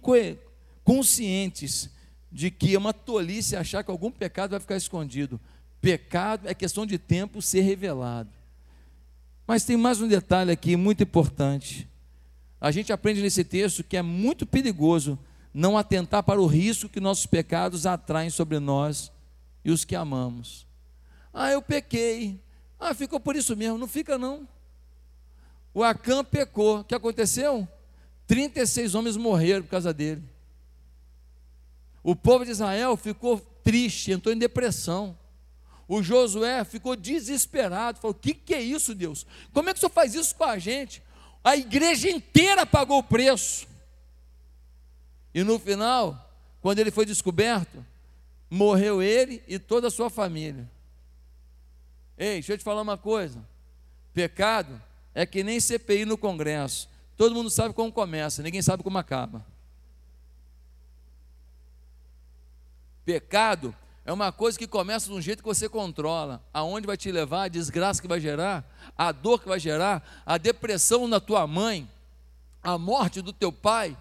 conscientes de que é uma tolice achar que algum pecado vai ficar escondido. Pecado é questão de tempo ser revelado. Mas tem mais um detalhe aqui muito importante. A gente aprende nesse texto que é muito perigoso não atentar para o risco que nossos pecados atraem sobre nós e os que amamos. Ah, eu pequei. Ah, ficou por isso mesmo. Não fica, não. O Acã pecou. O que aconteceu? 36 homens morreram por causa dele. O povo de Israel ficou triste, entrou em depressão. O Josué ficou desesperado, falou: O que, que é isso, Deus? Como é que o senhor faz isso com a gente? A igreja inteira pagou o preço. E no final, quando ele foi descoberto, morreu ele e toda a sua família. Ei, deixa eu te falar uma coisa: pecado é que nem CPI no Congresso. Todo mundo sabe como começa, ninguém sabe como acaba. Pecado é uma coisa que começa de um jeito que você controla, aonde vai te levar, a desgraça que vai gerar, a dor que vai gerar, a depressão na tua mãe, a morte do teu pai,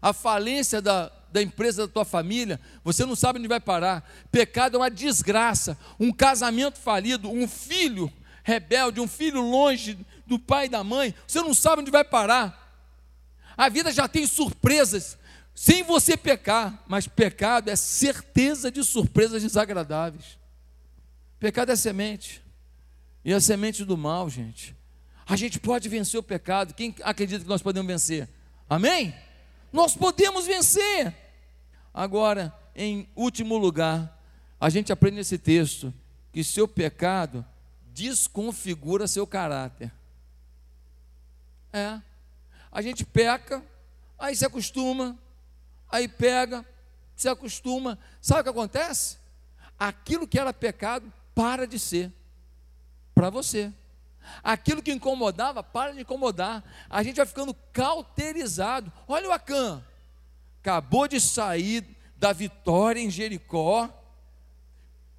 a falência da, da empresa da tua família, você não sabe onde vai parar. Pecado é uma desgraça, um casamento falido, um filho rebelde, um filho longe do pai e da mãe, você não sabe onde vai parar. A vida já tem surpresas, sem você pecar, mas pecado é certeza de surpresas desagradáveis. Pecado é semente, e a semente do mal, gente. A gente pode vencer o pecado, quem acredita que nós podemos vencer? Amém? Nós podemos vencer. Agora, em último lugar, a gente aprende nesse texto que seu pecado desconfigura seu caráter. É. A gente peca, aí se acostuma, aí pega, se acostuma. Sabe o que acontece? Aquilo que era pecado para de ser para você. Aquilo que incomodava para de incomodar. A gente vai ficando cauterizado. Olha o Acã, acabou de sair da vitória em Jericó,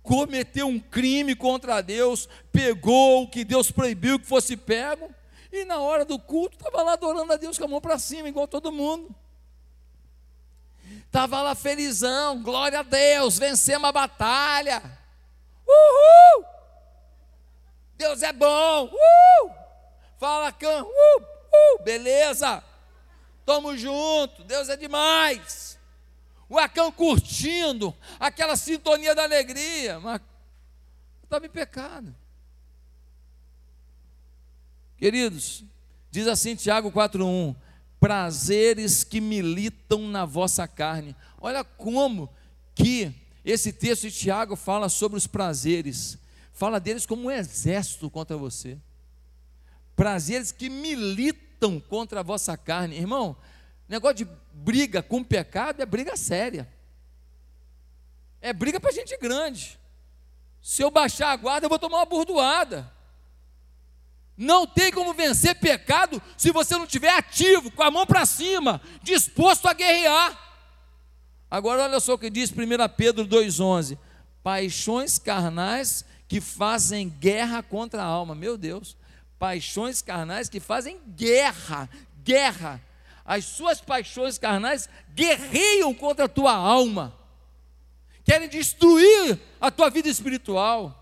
cometeu um crime contra Deus, pegou o que Deus proibiu que fosse pego, e na hora do culto estava lá adorando a Deus com a mão para cima, igual todo mundo. Estava lá felizão, glória a Deus, vencemos a batalha. Uhul! Deus é bom. Uh! Fala, Cã. Uh! Uh! Beleza. Tamo junto. Deus é demais. O Acão curtindo aquela sintonia da alegria, mas estava em pecado. Queridos, diz assim Tiago 4:1, prazeres que militam na vossa carne. Olha como que esse texto de Tiago fala sobre os prazeres. Fala deles como um exército contra você. Prazeres que militam contra a vossa carne. Irmão, negócio de briga com pecado é briga séria. É briga para gente grande. Se eu baixar a guarda, eu vou tomar uma burdoada. Não tem como vencer pecado se você não estiver ativo, com a mão para cima, disposto a guerrear. Agora olha só o que diz 1 Pedro 2,11: paixões carnais que fazem guerra contra a alma. Meu Deus, paixões carnais que fazem guerra, guerra. As suas paixões carnais guerreiam contra a tua alma, querem destruir a tua vida espiritual.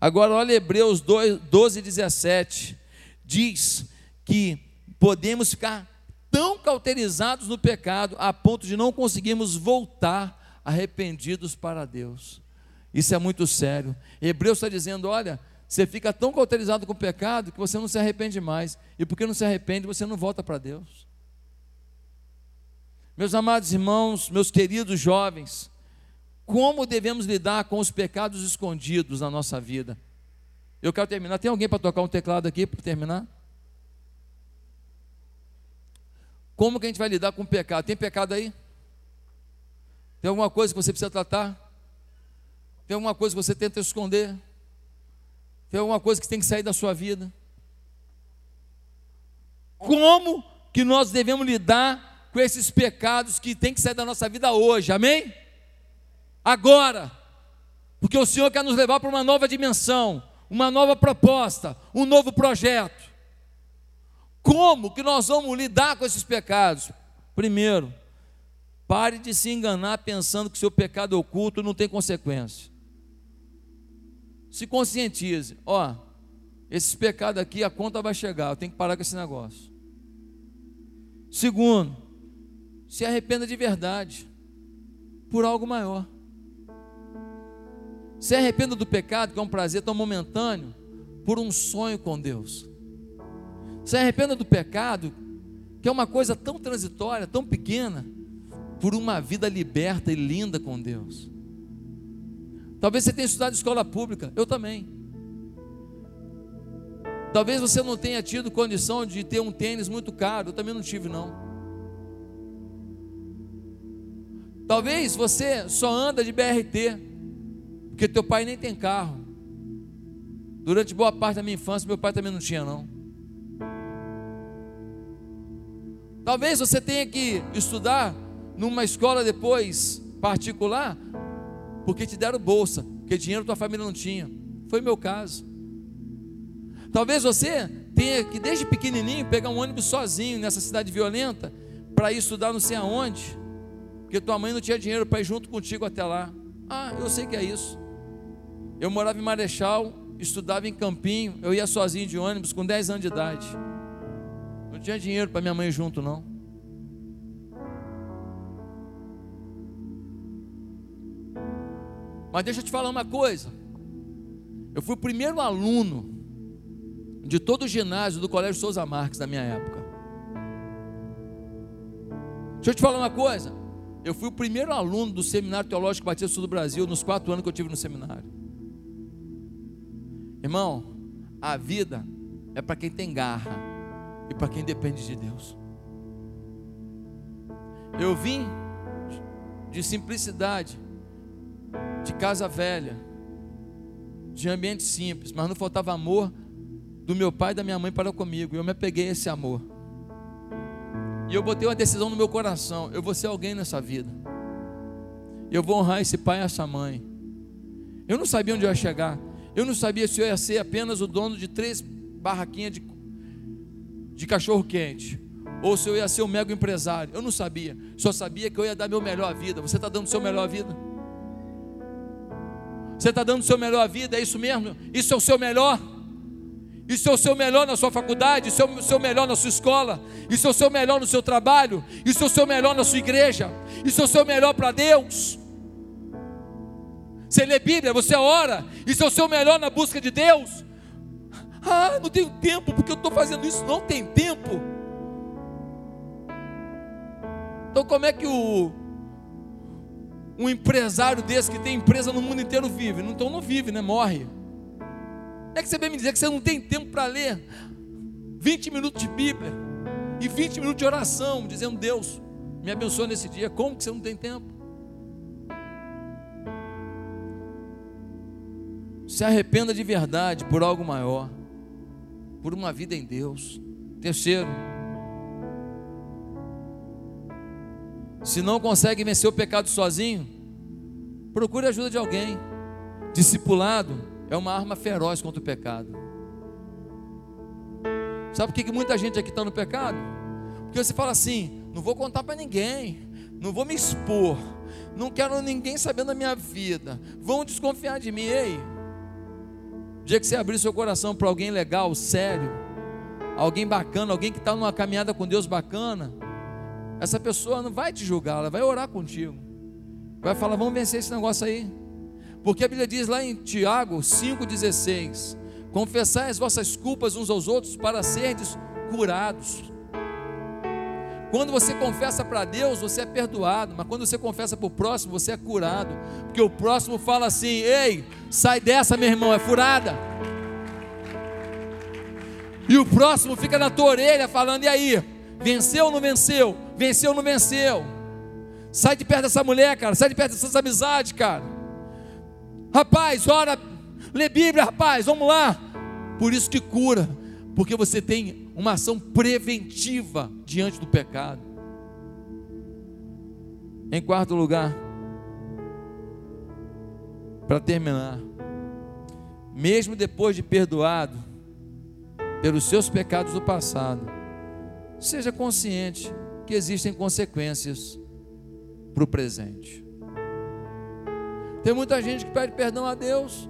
Agora, olha Hebreus 2, 12, 17. Diz que podemos ficar tão cauterizados no pecado a ponto de não conseguirmos voltar arrependidos para Deus. Isso é muito sério. Hebreus está dizendo: olha, você fica tão cauterizado com o pecado que você não se arrepende mais. E porque não se arrepende, você não volta para Deus. Meus amados irmãos, meus queridos jovens, como devemos lidar com os pecados escondidos na nossa vida? Eu quero terminar. Tem alguém para tocar um teclado aqui para terminar? Como que a gente vai lidar com o pecado? Tem pecado aí? Tem alguma coisa que você precisa tratar? Tem alguma coisa que você tenta esconder? Tem alguma coisa que tem que sair da sua vida? Como que nós devemos lidar com esses pecados que tem que sair da nossa vida hoje? Amém? Agora. Porque o Senhor quer nos levar para uma nova dimensão, uma nova proposta, um novo projeto. Como que nós vamos lidar com esses pecados? Primeiro, pare de se enganar pensando que seu pecado oculto não tem consequência. Se conscientize, ó, esses pecados aqui a conta vai chegar, eu tenho que parar com esse negócio. Segundo, se arrependa de verdade por algo maior. Se arrependa do pecado, que é um prazer tão momentâneo, por um sonho com Deus. Se arrependa do pecado, que é uma coisa tão transitória, tão pequena, por uma vida liberta e linda com Deus. Talvez você tenha estudado escola pública, eu também. Talvez você não tenha tido condição de ter um tênis muito caro, eu também não tive não. Talvez você só anda de BRT, porque teu pai nem tem carro. Durante boa parte da minha infância, meu pai também não tinha não. Talvez você tenha que estudar numa escola depois particular, porque te deram bolsa, porque dinheiro tua família não tinha. Foi meu caso. Talvez você tenha que desde pequenininho pegar um ônibus sozinho nessa cidade violenta para ir estudar não sei aonde, porque tua mãe não tinha dinheiro para ir junto contigo até lá. Ah, eu sei que é isso. Eu morava em Marechal, estudava em Campinho, eu ia sozinho de ônibus com 10 anos de idade tinha dinheiro para minha mãe junto, não. Mas deixa eu te falar uma coisa. Eu fui o primeiro aluno de todo o ginásio do Colégio Souza Marques da minha época. Deixa eu te falar uma coisa. Eu fui o primeiro aluno do Seminário Teológico Batista do Brasil nos quatro anos que eu tive no seminário. Irmão, a vida é para quem tem garra e para quem depende de Deus. Eu vim de simplicidade, de casa velha, de ambiente simples, mas não faltava amor do meu pai e da minha mãe para comigo. Eu me apeguei a esse amor. E eu botei uma decisão no meu coração: eu vou ser alguém nessa vida. Eu vou honrar esse pai e essa mãe. Eu não sabia onde eu ia chegar. Eu não sabia se eu ia ser apenas o dono de três barraquinhas de de cachorro quente, ou se eu ia ser um mega empresário. Eu não sabia, só sabia que eu ia dar meu melhor vida. Você está dando seu melhor vida? Você está dando seu melhor vida? É isso mesmo? Isso é o seu melhor? Isso é o seu melhor na sua faculdade, isso é o seu melhor na sua escola, isso é o seu melhor no seu trabalho, isso é o seu melhor na sua igreja, isso é o seu melhor para Deus. Você lê Bíblia, você ora, isso é o seu melhor na busca de Deus. Ah, não tenho tempo porque eu estou fazendo isso. Não tem tempo. Então, como é que o um empresário desse que tem empresa no mundo inteiro vive? Então, não vive, né? Morre. É que você vem me dizer que você não tem tempo para ler 20 minutos de Bíblia e 20 minutos de oração, dizendo: Deus, me abençoa nesse dia. Como que você não tem tempo? Se arrependa de verdade por algo maior por uma vida em Deus. Terceiro, se não consegue vencer o pecado sozinho, procure a ajuda de alguém. Discipulado é uma arma feroz contra o pecado. Sabe por que muita gente aqui está no pecado? Porque você fala assim: não vou contar para ninguém, não vou me expor, não quero ninguém sabendo da minha vida, vão desconfiar de mim. Ei, o dia que você abrir seu coração para alguém legal, sério, alguém bacana, alguém que está numa caminhada com Deus bacana, essa pessoa não vai te julgar, ela vai orar contigo. Vai falar, vamos vencer esse negócio aí. Porque a Bíblia diz lá em Tiago 5,16: Confessai as vossas culpas uns aos outros para serdes curados. Quando você confessa para Deus, você é perdoado, mas quando você confessa para o próximo, você é curado, porque o próximo fala assim: ei, sai dessa, meu irmão, é furada. E o próximo fica na tua orelha falando: e aí, Venceu ou não venceu? Venceu ou não venceu? Sai de perto dessa mulher, cara. Sai de perto dessas amizades, cara. Rapaz, ora, lê Bíblia, rapaz, vamos lá. Por isso que cura, porque você tem uma ação preventiva diante do pecado. Em quarto lugar, para terminar, mesmo depois de perdoado pelos seus pecados do passado, seja consciente que existem consequências para o presente. Tem muita gente que pede perdão a Deus,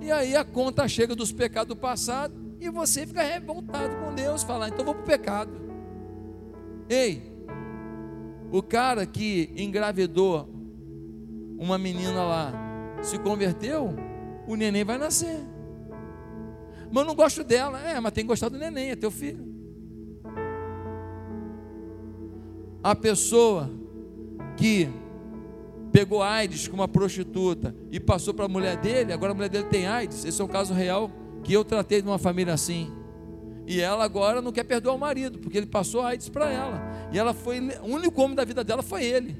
e aí a conta chega dos pecados do passado, e você fica revoltado com Deus, falar, então vou para o pecado. Ei, o cara que engravidou uma menina lá, se converteu, o neném vai nascer. Mas eu não gosto dela. É, mas tem que gostar do neném, é teu filho. A pessoa que pegou AIDS com uma prostituta e passou para a mulher dele, agora a mulher dele tem AIDS. Esse é um caso real que eu tratei de uma família assim. E ela agora não quer perdoar o marido, porque ele passou AIDS para ela. E ela foi, o único homem da vida dela foi ele.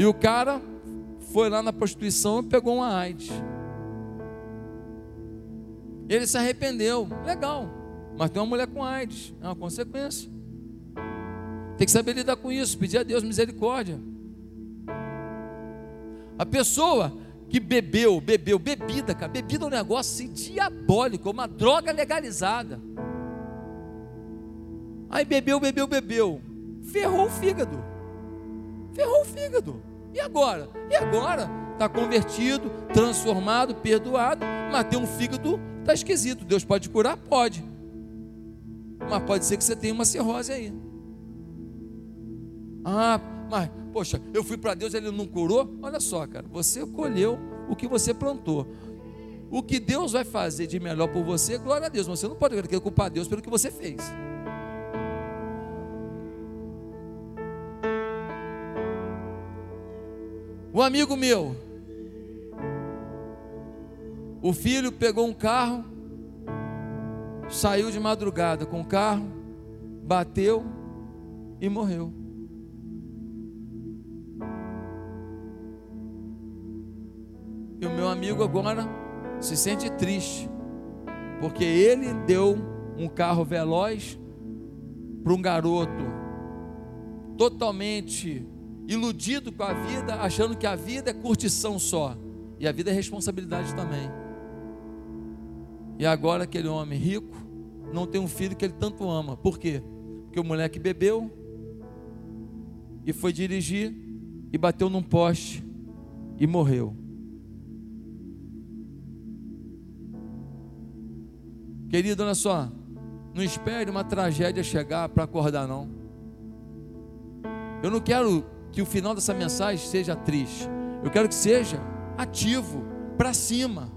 E o cara foi lá na prostituição e pegou uma AIDS. Ele se arrependeu, legal, mas tem uma mulher com AIDS, é uma consequência. Tem que saber lidar com isso, pedir a Deus misericórdia. A pessoa que bebeu, bebeu, bebida, cara, bebida é um negócio assim, diabólico, uma droga legalizada. Aí bebeu, bebeu, bebeu, ferrou o fígado, ferrou o fígado. E agora? E agora? Está convertido, transformado, perdoado, mas tem um fígado, está esquisito. Deus pode curar? Pode. Mas pode ser que você tenha uma cirrose aí. Ah, mas, poxa, eu fui para Deus, ele não curou? Olha só, cara, você colheu o que você plantou. O que Deus vai fazer de melhor por você, glória a Deus. Você não pode querer culpar Deus pelo que você fez. Um amigo meu, o filho pegou um carro, saiu de madrugada com o carro, bateu e morreu. E o meu amigo agora se sente triste, porque ele deu um carro veloz para um garoto totalmente iludido com a vida, achando que a vida é curtição só, e a vida é responsabilidade também. E agora aquele homem rico não tem um filho que ele tanto ama. Por quê? Porque o moleque bebeu e foi dirigir e bateu num poste e morreu. Querido, olha só, não espere uma tragédia chegar para acordar, não. Eu não quero que o final dessa mensagem seja triste. Eu quero que seja ativo, para cima.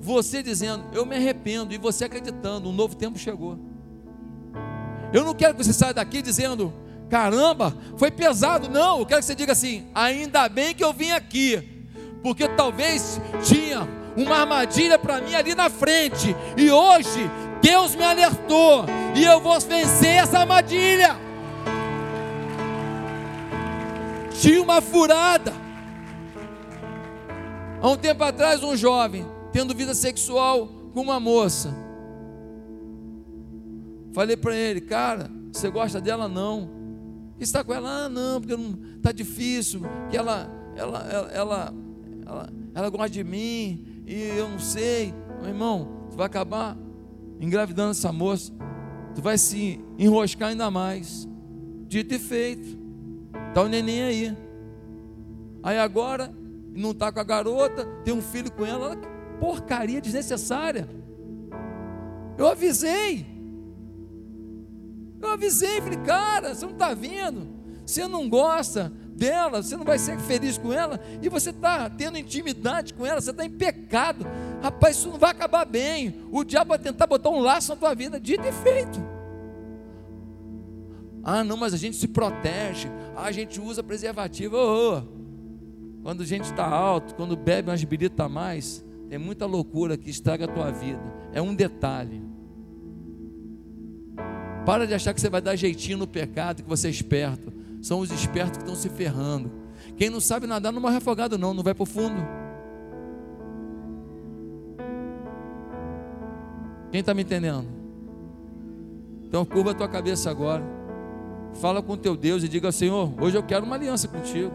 Você dizendo, eu me arrependo, e você acreditando, um novo tempo chegou. Eu não quero que você saia daqui dizendo, caramba, foi pesado. Não, eu quero que você diga assim: ainda bem que eu vim aqui, porque talvez tinha uma armadilha para mim ali na frente, e hoje Deus me alertou, e eu vou vencer essa armadilha. Tinha uma furada. Há um tempo atrás, um jovem tendo vida sexual com uma moça. Falei para ele, cara, você gosta dela não? Está com ela? Ah, não, porque está difícil, que ela, ela, ela, ela, ela, ela gosta de mim, e eu não sei, meu irmão, tu vai acabar engravidando essa moça, tu vai se enroscar ainda mais. Dito e feito, está o neném aí. Aí agora, não está com a garota, tem um filho com ela, que porcaria desnecessária. Eu avisei. Eu avisei, falei, cara, você não está vendo, você não gosta, dela, você não vai ser feliz com ela, e você está tendo intimidade com ela, você está em pecado. Rapaz, isso não vai acabar bem. O diabo vai tentar botar um laço na tua vida, dito e feito. Ah, não, mas a gente se protege, ah, a gente usa preservativo. Oh, oh. Quando a gente está alto, quando bebe umas birita a mais, tem muita loucura que estraga a tua vida. É um detalhe. Para de achar que você vai dar jeitinho no pecado, que você é esperto. São os espertos que estão se ferrando. Quem não sabe nadar não morre afogado, não, não vai para o fundo. Quem está me entendendo? Então curva a tua cabeça agora. Fala com teu Deus e diga: Senhor, hoje eu quero uma aliança contigo.